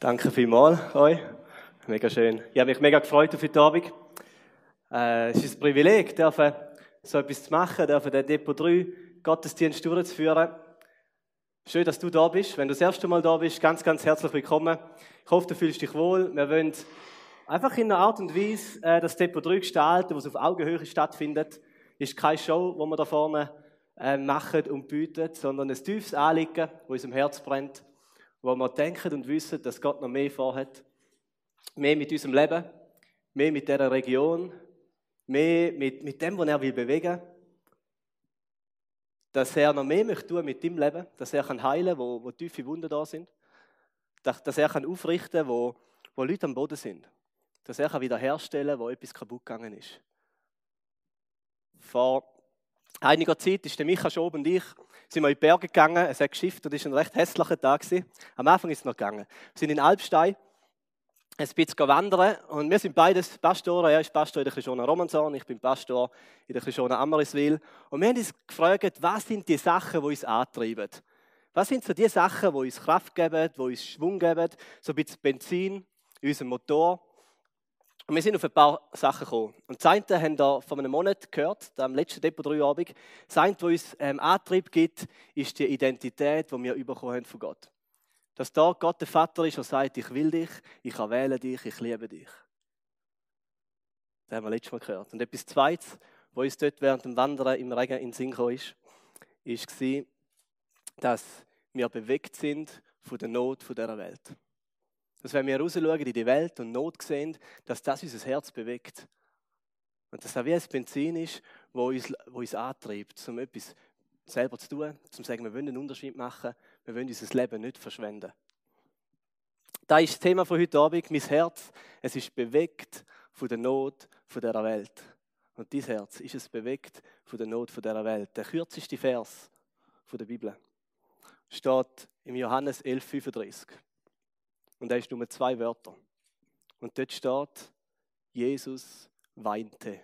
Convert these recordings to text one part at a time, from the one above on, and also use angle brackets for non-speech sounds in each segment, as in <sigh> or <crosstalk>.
Danke vielmals euch. Mega schön. Ich habe mich mega gefreut auf heute Abend. Äh, es ist ein Privileg, so etwas zu machen, dürfen den Depot 3 Gottesdienst durchzuführen. Schön, dass du da bist. Wenn du das erste Mal da bist, ganz, ganz herzlich willkommen. Ich hoffe, du fühlst dich wohl. Wir wollen einfach in einer Art und Weise äh, das Depot 3 gestalten, was auf Augenhöhe stattfindet. Ist keine Show, wo wir da vorne äh, machen und bieten, sondern ein tiefes Anliegen, das unserem Herz brennt wo wir denken und wissen, dass Gott noch mehr vorhat. Mehr mit unserem Leben, mehr mit dieser Region, mehr mit, mit dem, was er will bewegen Dass er noch mehr möchte tun mit deinem Leben, dass er kann heilen wo, wo tiefe Wunden da sind. Dass, dass er kann aufrichten wo, wo Leute am Boden sind. Dass er kann wiederherstellen wo etwas kaputt gegangen ist. Vor einiger Zeit ist der Micha Schob und ich sind wir in die Berge gegangen, es hat geschifft und es war ein recht hässlicher Tag. Am Anfang ist es noch gegangen. Wir sind in Alpstein, ein bisschen wandern und wir sind beides Pastoren. Er ist Pastor in der Klischona Romanzorn, ich bin Pastor in der Klischona Ammeriswil. Und wir haben uns gefragt, was sind die Sachen, die uns antreiben? Was sind so die Sachen, die uns Kraft geben, die uns Schwung geben, so ein bisschen Benzin in unserem Motor? Und wir sind auf ein paar Sachen gekommen. Und das eine haben wir vor einem Monat gehört, am letzten Depot 3 Abend. Das eine, was uns ähm, Antrieb gibt, ist die Identität, die wir bekommen haben von Gott. Dass da Gott der Vater ist, der sagt, ich will dich, ich erwähle dich, ich liebe dich. Das haben wir letztes Mal gehört. Und etwas Zweites, was uns dort während dem Wandern im Regen in den Sinn kam, ist, war, dass wir bewegt sind von der Not dieser Welt. Dass wenn wir rausschauen in die Welt und Not sehen, dass das unser Herz bewegt. Und dass das wie ein Benzin ist, wo uns, wo uns antreibt, um etwas selber zu tun, um zu sagen, wir wollen einen Unterschied machen, wir wollen unser Leben nicht verschwenden. Das ist das Thema von heute Abend. Mein Herz, es ist bewegt von der Not von dieser Welt. Und dein Herz ist es bewegt von der Not von dieser Welt. Der kürzeste Vers von der Bibel steht im Johannes 11,35. Und da ist nur zwei Wörter. Und dort steht, Jesus weinte.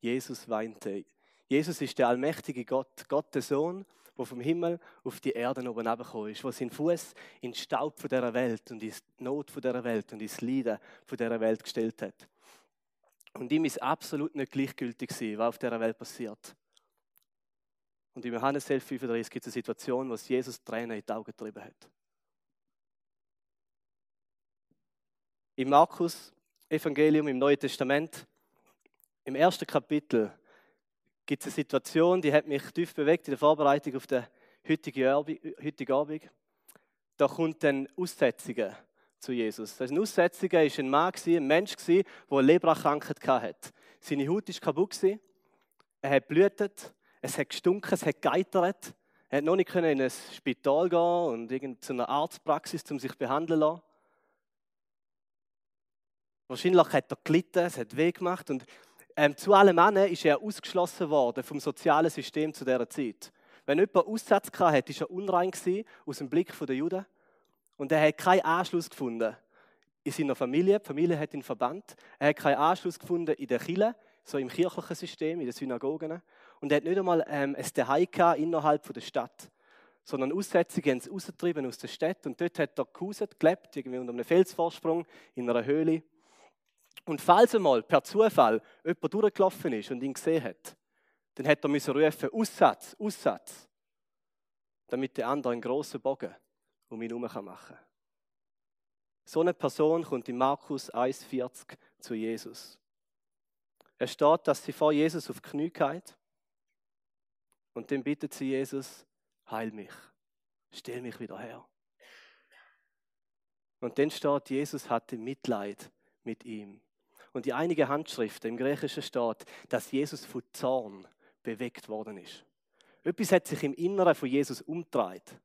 Jesus weinte. Jesus ist der allmächtige Gott, Gott der Sohn, der vom Himmel auf die Erde oben gekommen ist, der seinen Fuß in den Staub von dieser Welt und in die Not von dieser Welt und ins Leiden von dieser Welt gestellt hat. Und ihm ist absolut nicht gleichgültig gewesen, was auf dieser Welt passiert. Und im Johannes 11,35 gibt es eine Situation, wo Jesus Tränen in die Augen getrieben hat. Im Markus-Evangelium im Neuen Testament, im ersten Kapitel, gibt es eine Situation, die hat mich tief bewegt in der Vorbereitung auf den heutigen Abend. Da kommt ein Aussätziger zu Jesus. Das ein Aussätziger war ein Mann, ein Mensch, der eine Leberkrankheit hatte. Seine Haut war kaputt, er hat blutet, es hat gestunken, es hat geitert. Er konnte noch nicht in ein Spital gehen und zu einer Arztpraxis, um sich behandeln zu lassen. Wahrscheinlich hat er gelitten, es hat weh gemacht und ähm, zu allen Männern ist er ausgeschlossen worden vom sozialen System zu dieser Zeit. Wenn jemand Aussatz hatte, war er unrein aus dem Blick der Juden und er hat keinen Anschluss gefunden in seiner Familie. Die Familie hat ihn verbannt. Er hat keinen Anschluss gefunden in der Kirche, so im kirchlichen System, in den Synagogen. Und er hat nicht einmal ähm, ein Zuhause innerhalb der Stadt sondern Aussätzige haben es aus der Stadt und dort hat er gehauset, gelebt, irgendwie unter einem Felsvorsprung in einer Höhle. Und falls einmal per Zufall jemand durchgelaufen ist und ihn gesehen hat, dann hätte er müssen rufen, Aussatz, Aussatz, damit der andere einen grossen Bogen um ihn herum machen kann. So eine Person kommt in Markus 1,40 zu Jesus. Es steht, dass sie vor Jesus auf die Knie geht und dann bittet sie Jesus, heil mich, stell mich wieder her. Und dann steht, Jesus hatte Mitleid mit ihm. Und die einige Handschriften im Griechischen steht, dass Jesus von Zorn bewegt worden ist. Etwas hat sich im Inneren von Jesus umgedreht.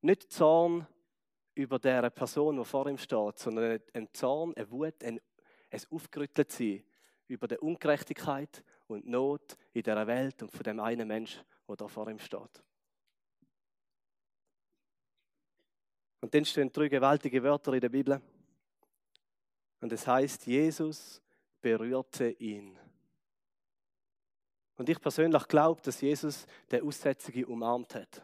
Nicht Zorn über der Person, die vor ihm steht, sondern ein Zorn, eine Wut, ein, ein Aufgerüttelt über die Ungerechtigkeit und Not in dieser Welt und von dem einen Mensch, der da vor ihm steht. Und dann stehen drei gewaltige Wörter in der Bibel. Und es heißt, Jesus berührte ihn. Und ich persönlich glaube, dass Jesus der Aussätzige umarmt hat.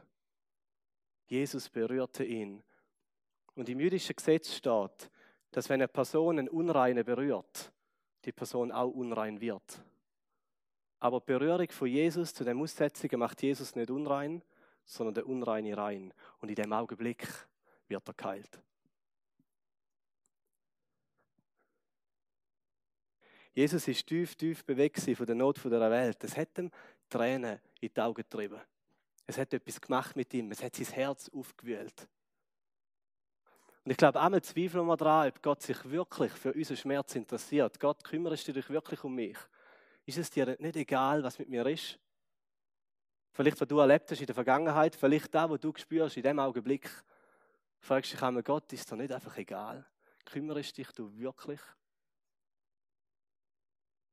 Jesus berührte ihn. Und im jüdischen Gesetz steht, dass wenn eine Person einen Unreinen berührt, die Person auch unrein wird. Aber die Berührung von Jesus zu dem Aussätzigen macht Jesus nicht unrein, sondern der Unreine rein. Und in dem Augenblick wird er geheilt. Jesus ist tief, tief bewegt von der Not der Welt. Es hat ihm Tränen in die Augen getrieben. Es hat etwas gemacht mit ihm. Es hat sein Herz aufgewühlt. Und ich glaube, einmal zweifeln wir daran, ob Gott sich wirklich für unseren Schmerz interessiert. Gott, kümmerst du dich wirklich um mich? Ist es dir nicht egal, was mit mir ist? Vielleicht, was du erlebt hast in der Vergangenheit, vielleicht das, was du spürst in dem Augenblick. Fragst dich einmal, Gott, ist dir nicht einfach egal? Kümmerst dich du wirklich?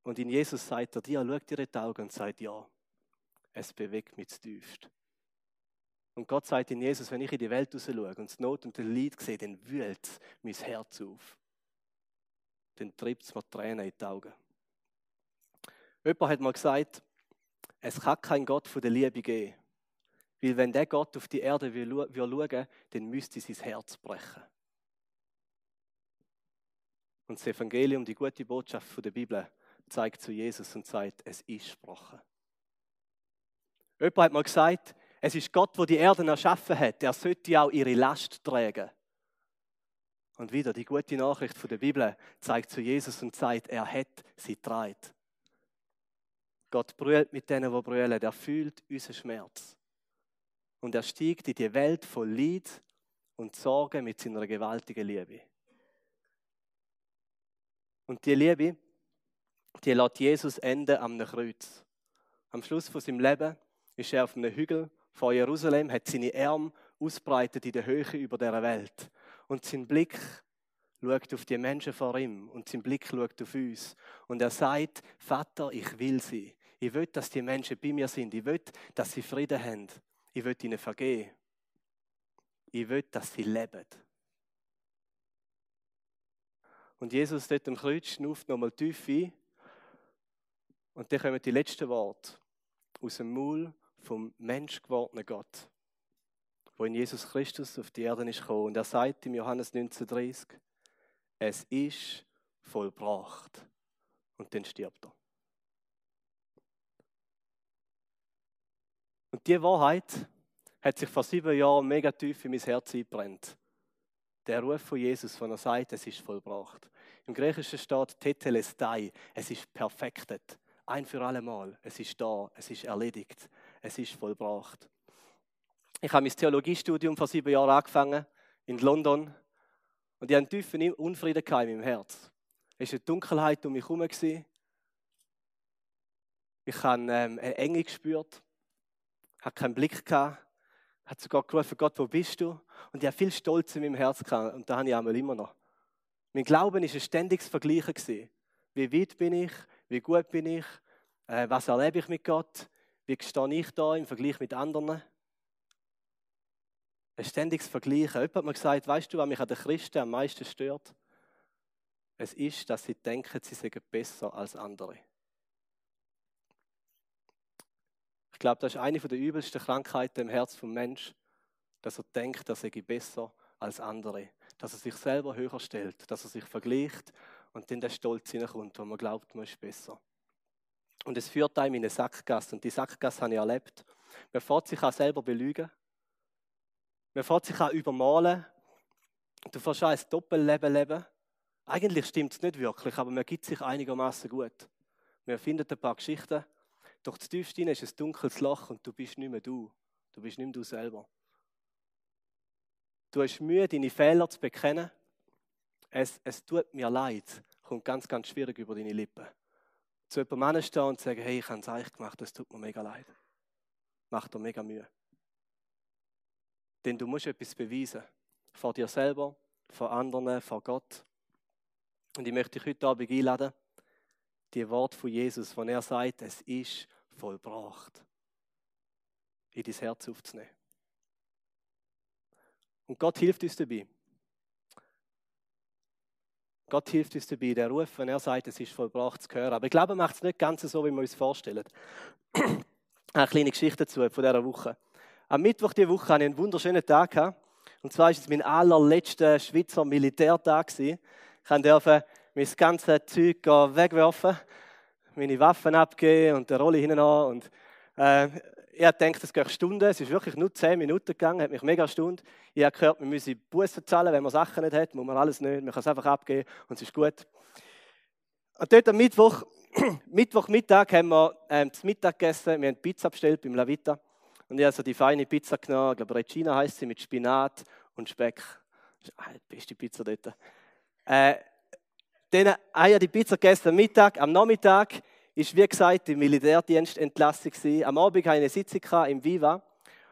Und in Jesus sagt er dir, schaut dir in die Augen und sagt, ja, es bewegt mich zu tiefst. Und Gott sagt in Jesus, wenn ich in die Welt raus schaue und die Not und den Leid sehe, dann wühlt mein Herz auf. Dann treibt es mir Tränen in die Augen. Jemand hat mal gesagt, es kann keinen Gott von der Liebe geben. Weil wenn der Gott auf die Erde schauen, dann müsste sein Herz brechen. Und das Evangelium, die gute Botschaft von der Bibel, zeigt zu Jesus und sagt, es ist gesprochen. Jemand hat mal gesagt, es ist Gott, der die Erde erschaffen hat. Er sollte auch ihre Last tragen. Und wieder die gute Nachricht von der Bibel zeigt zu Jesus und sagt, er hat sie getragen. Gott brüllt mit denen, die brüllen. Er fühlt unseren Schmerz. Und er steigt in die Welt voll Leid und Sorge mit seiner gewaltigen Liebe. Und die Liebe, die lässt Jesus enden am Kreuz. Am Schluss von seinem Leben ist er auf einem Hügel vor Jerusalem, hat seine Arme ausbreitet in der Höhe über der Welt. Und sein Blick schaut auf die Menschen vor ihm und sein Blick schaut auf uns. Und er sagt, Vater, ich will sie. Ich will, dass die Menschen bei mir sind. Ich will, dass sie Frieden haben. Ich will ihnen vergeben. Ich will, dass sie leben. Und Jesus dort am Kreuz schnauft nochmal tief ein. Und dann kommen die letzten Worte aus dem Maul vom menschgewordenen Gott, wo in Jesus Christus auf die Erde ist gekommen. Und er sagt im Johannes 19,30, es ist vollbracht. Und dann stirbt er. Und diese Wahrheit hat sich vor sieben Jahren mega tief in mein Herz eingebrennt. Der Ruf von Jesus, von er sagt, es ist vollbracht. Im Griechischen steht Tetelestai, es ist perfektet. Ein für alle Mal. Es ist da, es ist erledigt, es ist vollbracht. Ich habe mein Theologiestudium vor sieben Jahren angefangen, in London. Und ich hatte einen tiefen Unfrieden in meinem Herz. Es war eine Dunkelheit um mich herum. Ich habe ähm, eine Enge gespürt hat keinen Blick gehabt, hat sogar gerufen, Gott, wo bist du? Und ich habe viel Stolz in meinem Herz gehabt und da habe ich einmal immer noch. Mein Glauben ist ein ständiges Vergleichen. Wie weit bin ich? Wie gut bin ich? Äh, was erlebe ich mit Gott? Wie stehe ich da im Vergleich mit anderen? Ein ständiges Vergleichen. Jemand hat mir gesagt, weißt du, was mich an den Christen am meisten stört? Es ist, dass sie denken, sie seien besser als andere. glaube, das ist eine der übelsten Krankheiten im Herz vom Mensch, dass er denkt, dass er besser als andere, dass er sich selber höher stellt, dass er sich vergleicht und dann der Stolz hineinkommt, wo man glaubt, man ist besser. Und es führt einem in eine Sackgasse und die Sackgasse habe ich erlebt. Man fährt sich auch selber belügen. Man fährt sich auch übermalen. Du fährst auch ein Doppelleben leben. Eigentlich stimmt es nicht wirklich, aber man gibt sich einigermaßen gut. Man findet ein paar Geschichten doch das tiefste ist ein dunkles Loch und du bist nicht mehr du. Du bist nicht mehr du selber. Du hast Mühe, deine Fehler zu bekennen. Es, es tut mir leid. Kommt ganz, ganz schwierig über deine Lippen. Zu jemandem stehen und sagen, hey, ich habe es eigentlich gemacht, das tut mir mega leid. Macht dir mega Mühe. Denn du musst etwas beweisen. Vor dir selber, vor anderen, vor Gott. Und ich möchte dich heute Abend einladen, die Wort von Jesus, von er sagt, es ist vollbracht, in dein Herz aufzunehmen. Und Gott hilft uns dabei. Gott hilft uns dabei, der Ruf, wenn er sagt, es ist vollbracht, zu hören. Aber ich glaube, er macht es nicht ganz so, wie wir uns vorstellen. <clears throat> Eine kleine Geschichte dazu von dieser Woche. Am Mittwoch dieser Woche hatte ich einen wunderschönen Tag. Und zwar war es mein allerletzter Schweizer Militärtag. Ich durfte mein ganzes Zeug wegwerfen, meine Waffen abgeben und der Rolle hinten an. Und, äh, ich dachte, es geht Stunden. Es ist wirklich nur 10 Minuten gegangen, hat mich mega erstaunt. Ich habe gehört, man müsse Bussen zahlen, wenn man Sachen nicht hat. Muss man alles nicht, man kann es einfach abgeben und es ist gut. Und dort am Mittwoch, <clears throat> Mittwochmittag haben wir ähm, das Mittag gegessen. Wir haben Pizza bestellt beim Lavita. Und ich habe so die feine Pizza genommen, ich glaube Regina heißt sie, mit Spinat und Speck. Das ist ah, die beste Pizza dort. Äh, dann habe ich die Pizza gegessen am Mittag. Am Nachmittag war, wie gesagt, die Militärdienstentlassung. Am Abend hatte ich eine Sitzung im Viva.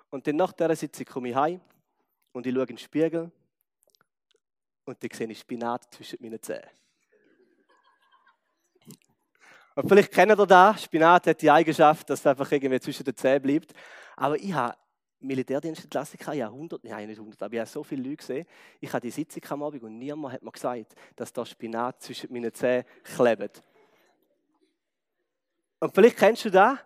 Und dann nach dieser Sitzung komme ich heim und ich schaue in den Spiegel und dann sehe ich Spinat zwischen meinen Zähnen. Und vielleicht kennt ihr das. Spinat hat die Eigenschaft, dass es einfach irgendwie zwischen den Zähnen bleibt. Aber ich habe Militärdienstentlassung, ich habe 100, nein, nicht 100, aber ich habe so viele Leute gesehen. Ich habe die Sitzung am Abend und niemand hat mir gesagt, dass da Spinat zwischen meinen Zähnen klebt. Und vielleicht kennst du das.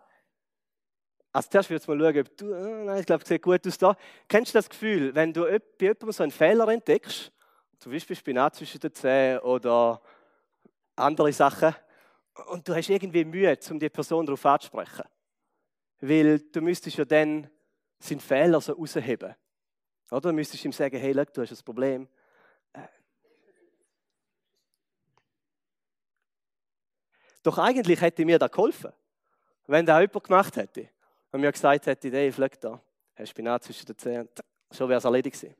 Also zuerst würde ich mal schauen, ob du, oh nein, ich glaube, es sieht gut aus da. Kennst du das Gefühl, wenn du bei jemandem so einen Fehler entdeckst, zum Beispiel Spinat zwischen den Zähnen oder andere Sachen, und du hast irgendwie Mühe, um die Person darauf anzusprechen. Weil du müsstest ja dann seinen Fehler so rausheben. Oder du müsstest ihm sagen, hey, look, du hast ein Problem. Äh. Doch eigentlich hätte mir da geholfen, wenn da jemand gemacht hätte und mir gesagt hätte, hey, look da, hast Spinat zwischen den Zähnen, schon wäre es erledigt gewesen.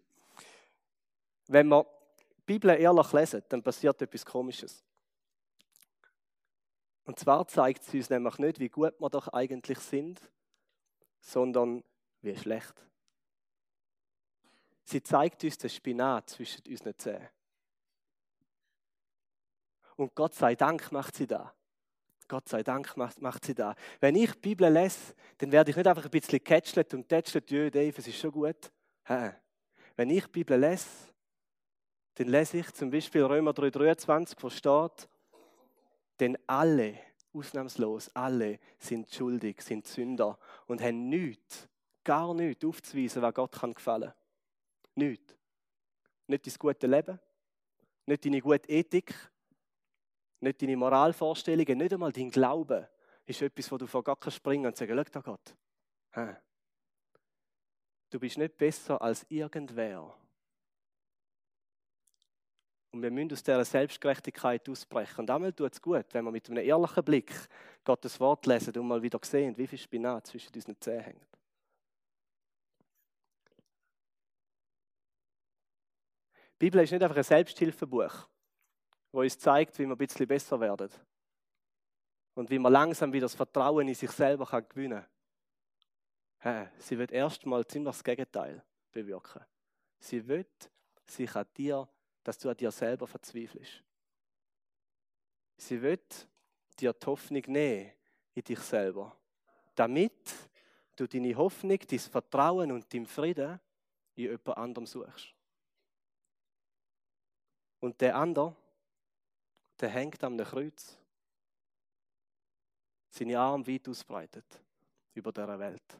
Wenn wir die Bibel ehrlich lesen, dann passiert etwas Komisches. Und zwar zeigt sie uns nämlich nicht, wie gut wir doch eigentlich sind, sondern wie schlecht. Sie zeigt uns den Spinat zwischen unseren Zähnen. Und Gott sei Dank macht sie da. Gott sei Dank macht, macht sie da. Wenn ich die Bibel lese, dann werde ich nicht einfach ein bisschen catchlet und tätschlet, ja, Dave, es ist schon gut. Wenn ich die Bibel lese, dann lese ich zum Beispiel Römer 3,23, wo steht, denn alle, ausnahmslos, alle sind schuldig, sind Sünder und haben nichts, gar nichts aufzuweisen, was Gott kann gefallen. Nichts. Nicht dein gute Leben, nicht deine gute Ethik, nicht deine Moralvorstellungen, nicht einmal dein Glaube ist etwas, wo du vor Gott springen und sagen, schau da Gott. Du bist nicht besser als irgendwer. Und wir müssen aus dieser Selbstgerechtigkeit ausbrechen. Und einmal tut es gut, wenn wir mit einem ehrlichen Blick Gottes Wort lesen und mal wieder sehen, wie viel Spinat zwischen unseren Zähnen hängt. Die Bibel ist nicht einfach ein Selbsthilfebuch, wo uns zeigt, wie wir ein bisschen besser werden. Und wie man langsam wieder das Vertrauen in sich selber kann gewinnen kann. Sie wird erstmal ziemlich das Gegenteil bewirken. Sie wird sich an dir dass du an dir selber verzweifelst. Sie wird dir die Hoffnung nehmen in dich selber, damit du deine Hoffnung, dein Vertrauen und dein Frieden in jemand anderem suchst. Und der andere, der hängt am Kreuz, seine Arme weit ausbreitet über der Welt.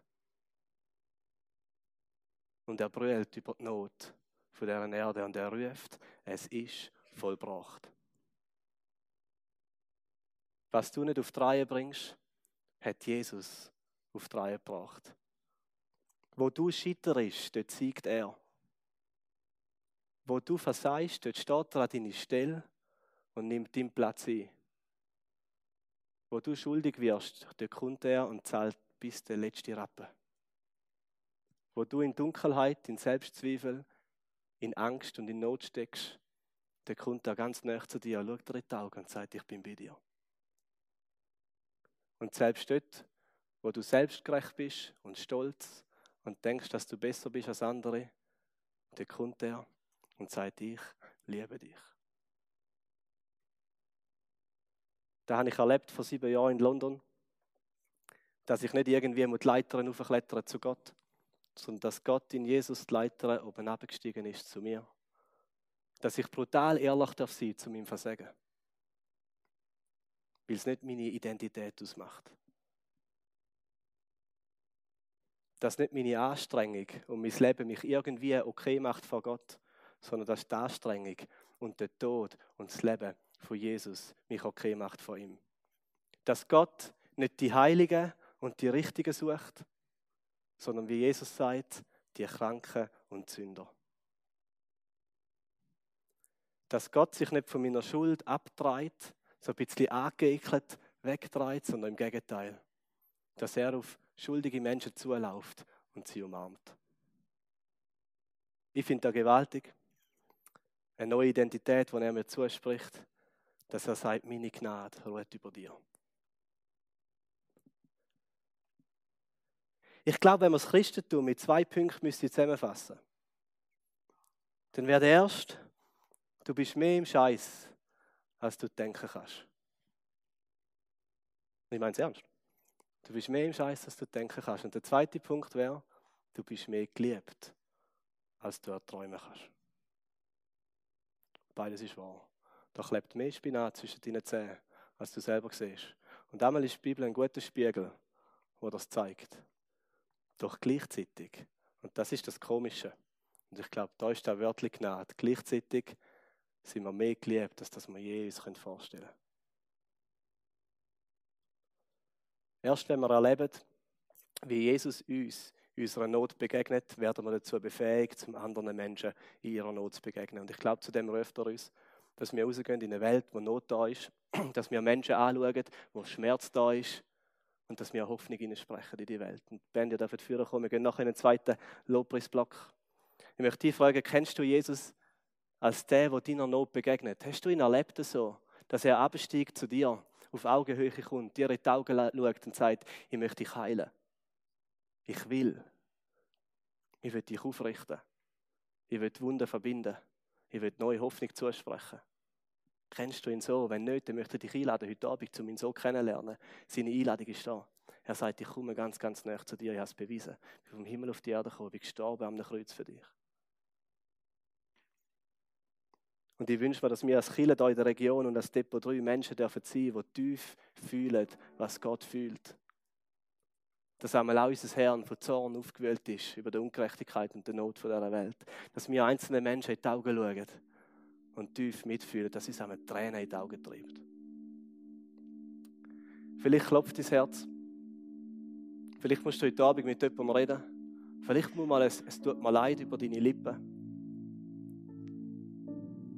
Und er brüllt über die Not von dieser Erde und er ruft, es ist vollbracht. Was du nicht auf die Reihe bringst, hat Jesus auf die Reihe gebracht. Wo du scheiterst, dort siegt er. Wo du versagst, dort steht er an deine Stelle und nimmt deinen Platz ein. Wo du schuldig wirst, dort kommt er und zahlt bis der letzte Rappe. Wo du in Dunkelheit, in Selbstzweifel, in Angst und in Not steckst, der kommt da ganz nah zu dir, schaut dir in die Augen und sagt, ich bin bei dir. Und selbst dort, wo du selbstgerecht bist und stolz und denkst, dass du besser bist als andere, der kommt er und sagt, ich liebe dich. Da habe ich erlebt vor sieben Jahren in London, dass ich nicht irgendwie mit Leitern aufklettern zu Gott, sondern dass Gott in Jesus die Leiter oben abgestiegen ist zu mir. Dass ich brutal ehrlich darf sein zu meinem Versagen. Weil es nicht meine Identität ausmacht. dass nicht meine Anstrengung und mein Leben mich irgendwie okay macht vor Gott, sondern dass die Anstrengung und der Tod und das Leben von Jesus mich okay macht vor ihm. Dass Gott nicht die Heiligen und die Richtigen sucht, sondern wie Jesus sagt, die Kranken und Sünder. Dass Gott sich nicht von meiner Schuld abtreibt, so ein bisschen angeekelt wegtreibt, sondern im Gegenteil. Dass er auf schuldige Menschen zuläuft und sie umarmt. Ich finde das gewaltig. Eine neue Identität, die er mir zuspricht, dass er sagt, meine Gnade ruht über dir. Ich glaube, wenn wir das Christentum mit zwei Punkten zusammenfassen dann wäre der erste, du bist mehr im Scheiß, als du denken kannst. Ich meine es ernst. Du bist mehr im Scheiß, als du denken kannst. Und der zweite Punkt wäre, du bist mehr geliebt, als du erträumen kannst. Beides ist wahr. Da klebt mehr Spinat zwischen deinen Zähnen, als du selber siehst. Und einmal ist die Bibel ein guter Spiegel, wo das zeigt. Doch gleichzeitig, und das ist das Komische, und ich glaube, da ist der wörtlich Gnade, gleichzeitig sind wir mehr geliebt, als das wir je uns vorstellen können. Erst wenn wir erleben, wie Jesus uns in unserer Not begegnet, werden wir dazu befähigt, zum anderen Menschen in ihrer Not zu begegnen. Und ich glaube, zu dem ruft er uns, dass wir rausgehen in eine Welt, wo Not da ist, <clears throat> dass wir Menschen anschauen, wo Schmerz da ist und dass wir Hoffnung sprechen in die Welt. Und wenn ihr dafür führen kommen, wir gehen nachher in den zweiten Lobpreisblock. Ich möchte dich fragen, kennst du Jesus als der, der deiner Not begegnet? Hast du ihn erlebt so, dass er absteigt zu dir auf Augenhöhe kommt, dir in die Augen schaut und sagt, ich möchte dich heilen. Ich will. Ich will dich aufrichten. Ich will die Wunden verbinden. Ich will neue Hoffnung zusprechen. Kennst du ihn so? Wenn nicht, dann möchte ich dich einladen, heute Abend, um ihn so kennenzulernen. Seine Einladung ist da. Er sagt, ich komme ganz, ganz näher zu dir, ich habe es bewiesen. Ich bin vom Himmel auf die Erde gekommen, ich bin gestorben am Kreuz für dich. Und ich wünsche mir, dass wir als Kirche hier in der Region und als Depot 3 Menschen dürfen sein, die tief fühlen, was Gott fühlt. Dass einmal auch unser Herrn von Zorn aufgewühlt ist über die Ungerechtigkeit und die Not dieser Welt. Dass wir einzelne Menschen in die Augen schauen und tief mitfühlen, dass uns einmal Tränen in die Augen treibt. Vielleicht klopft dein Herz. Vielleicht musst du heute Abend mit jemandem reden. Vielleicht muss mal, es, es tut mir leid über deine Lippen.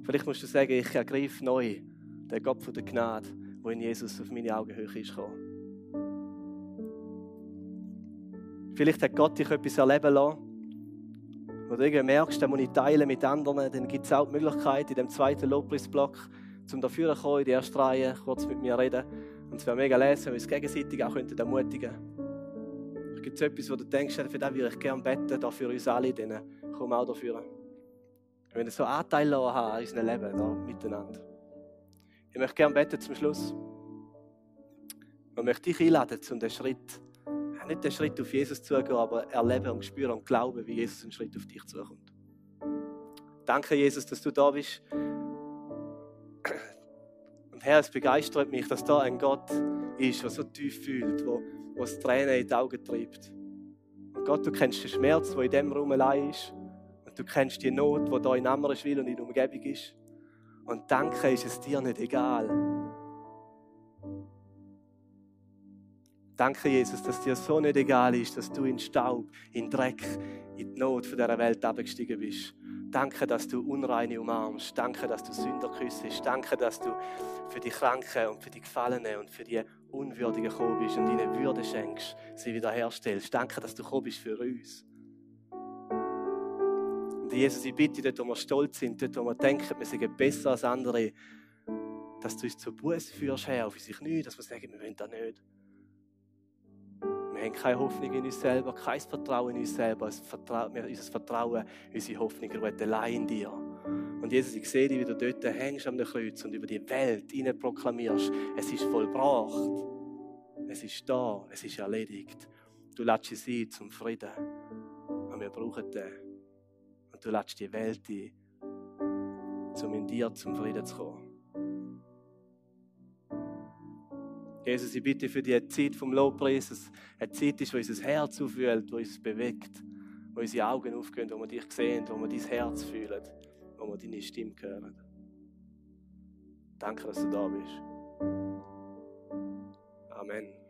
Vielleicht musst du sagen, ich ergreife neu den Gott von der Gnade, wo in Jesus auf meine Augenhöhe ist gekommen. Vielleicht hat Gott dich etwas erleben lassen, wo du irgendwie merkst, das muss ich teilen mit anderen. Dann gibt es auch die Möglichkeit, in dem zweiten Lobpreisblock, zum dafür zu kommen, in die erste Reihe, kurz mit mir reden. Und es wäre mega lesen, wenn wir uns gegenseitig auch ermutigen könnten. Gibt es etwas, wo du denkst, für das würde ich gerne beten, da für uns alle, dann komm auch dafür. Wir wollen so Anteil haben an unserem Leben da, miteinander. Ich möchte gerne beten zum Schluss. Ich möchte dich einladen, zum den Schritt, nicht den Schritt auf Jesus zugehen, aber erleben und spüren und glauben, wie Jesus einen Schritt auf dich zukommt. Danke, Jesus, dass du da bist. Und Herr, es begeistert mich, dass da ein Gott ist, der so tief fühlt, wo, wo es Tränen in die Augen treibt. Und Gott, du kennst den Schmerz, der in dem Raum allein ist. Du kennst die Not, die da in Ammerswil und in der Umgebung ist. Und danke ist es dir nicht egal. Danke, Jesus, dass dir so nicht egal ist, dass du in Staub, in Dreck, in die Not von dieser Welt abgestiegen bist. Danke, dass du Unreine umarmst. Danke, dass du Sünder küssest. Danke, dass du für die Kranken und für die Gefallenen und für die Unwürdigen gekommen bist und ihnen Würde schenkst, sie wiederherstellst. Danke, dass du gekommen bist für uns. Und Jesus, ich bitte dort, wo wir stolz sind, dort, wo wir denken, wir sind besser als andere, dass du uns zur Buße führst, Herr, auf unsere Knie, dass wir sagen, wir wollen das nicht. Haben keine Hoffnung in uns selber, kein Vertrauen in uns selber. Unser Vertrauen, unsere Hoffnung ruht allein in dir. Und Jesus, ich sehe dich, wie du dort hängst am Kreuz und über die Welt hinein proklamierst, es ist vollbracht. Es ist da, es ist erledigt. Du lädst es ein zum Frieden. Und wir brauchen den. Und du lädst die Welt ein, um in dir zum Frieden zu kommen. Jesus, ich bitte für die Zeit vom Lobpreis, dass eine Zeit ist, wo unser Herz aufwühlt, wo uns bewegt, wo unsere Augen aufgehen, wo wir dich sehen, wo wir dein Herz fühlen, wo wir deine Stimme hören. Danke, dass du da bist. Amen.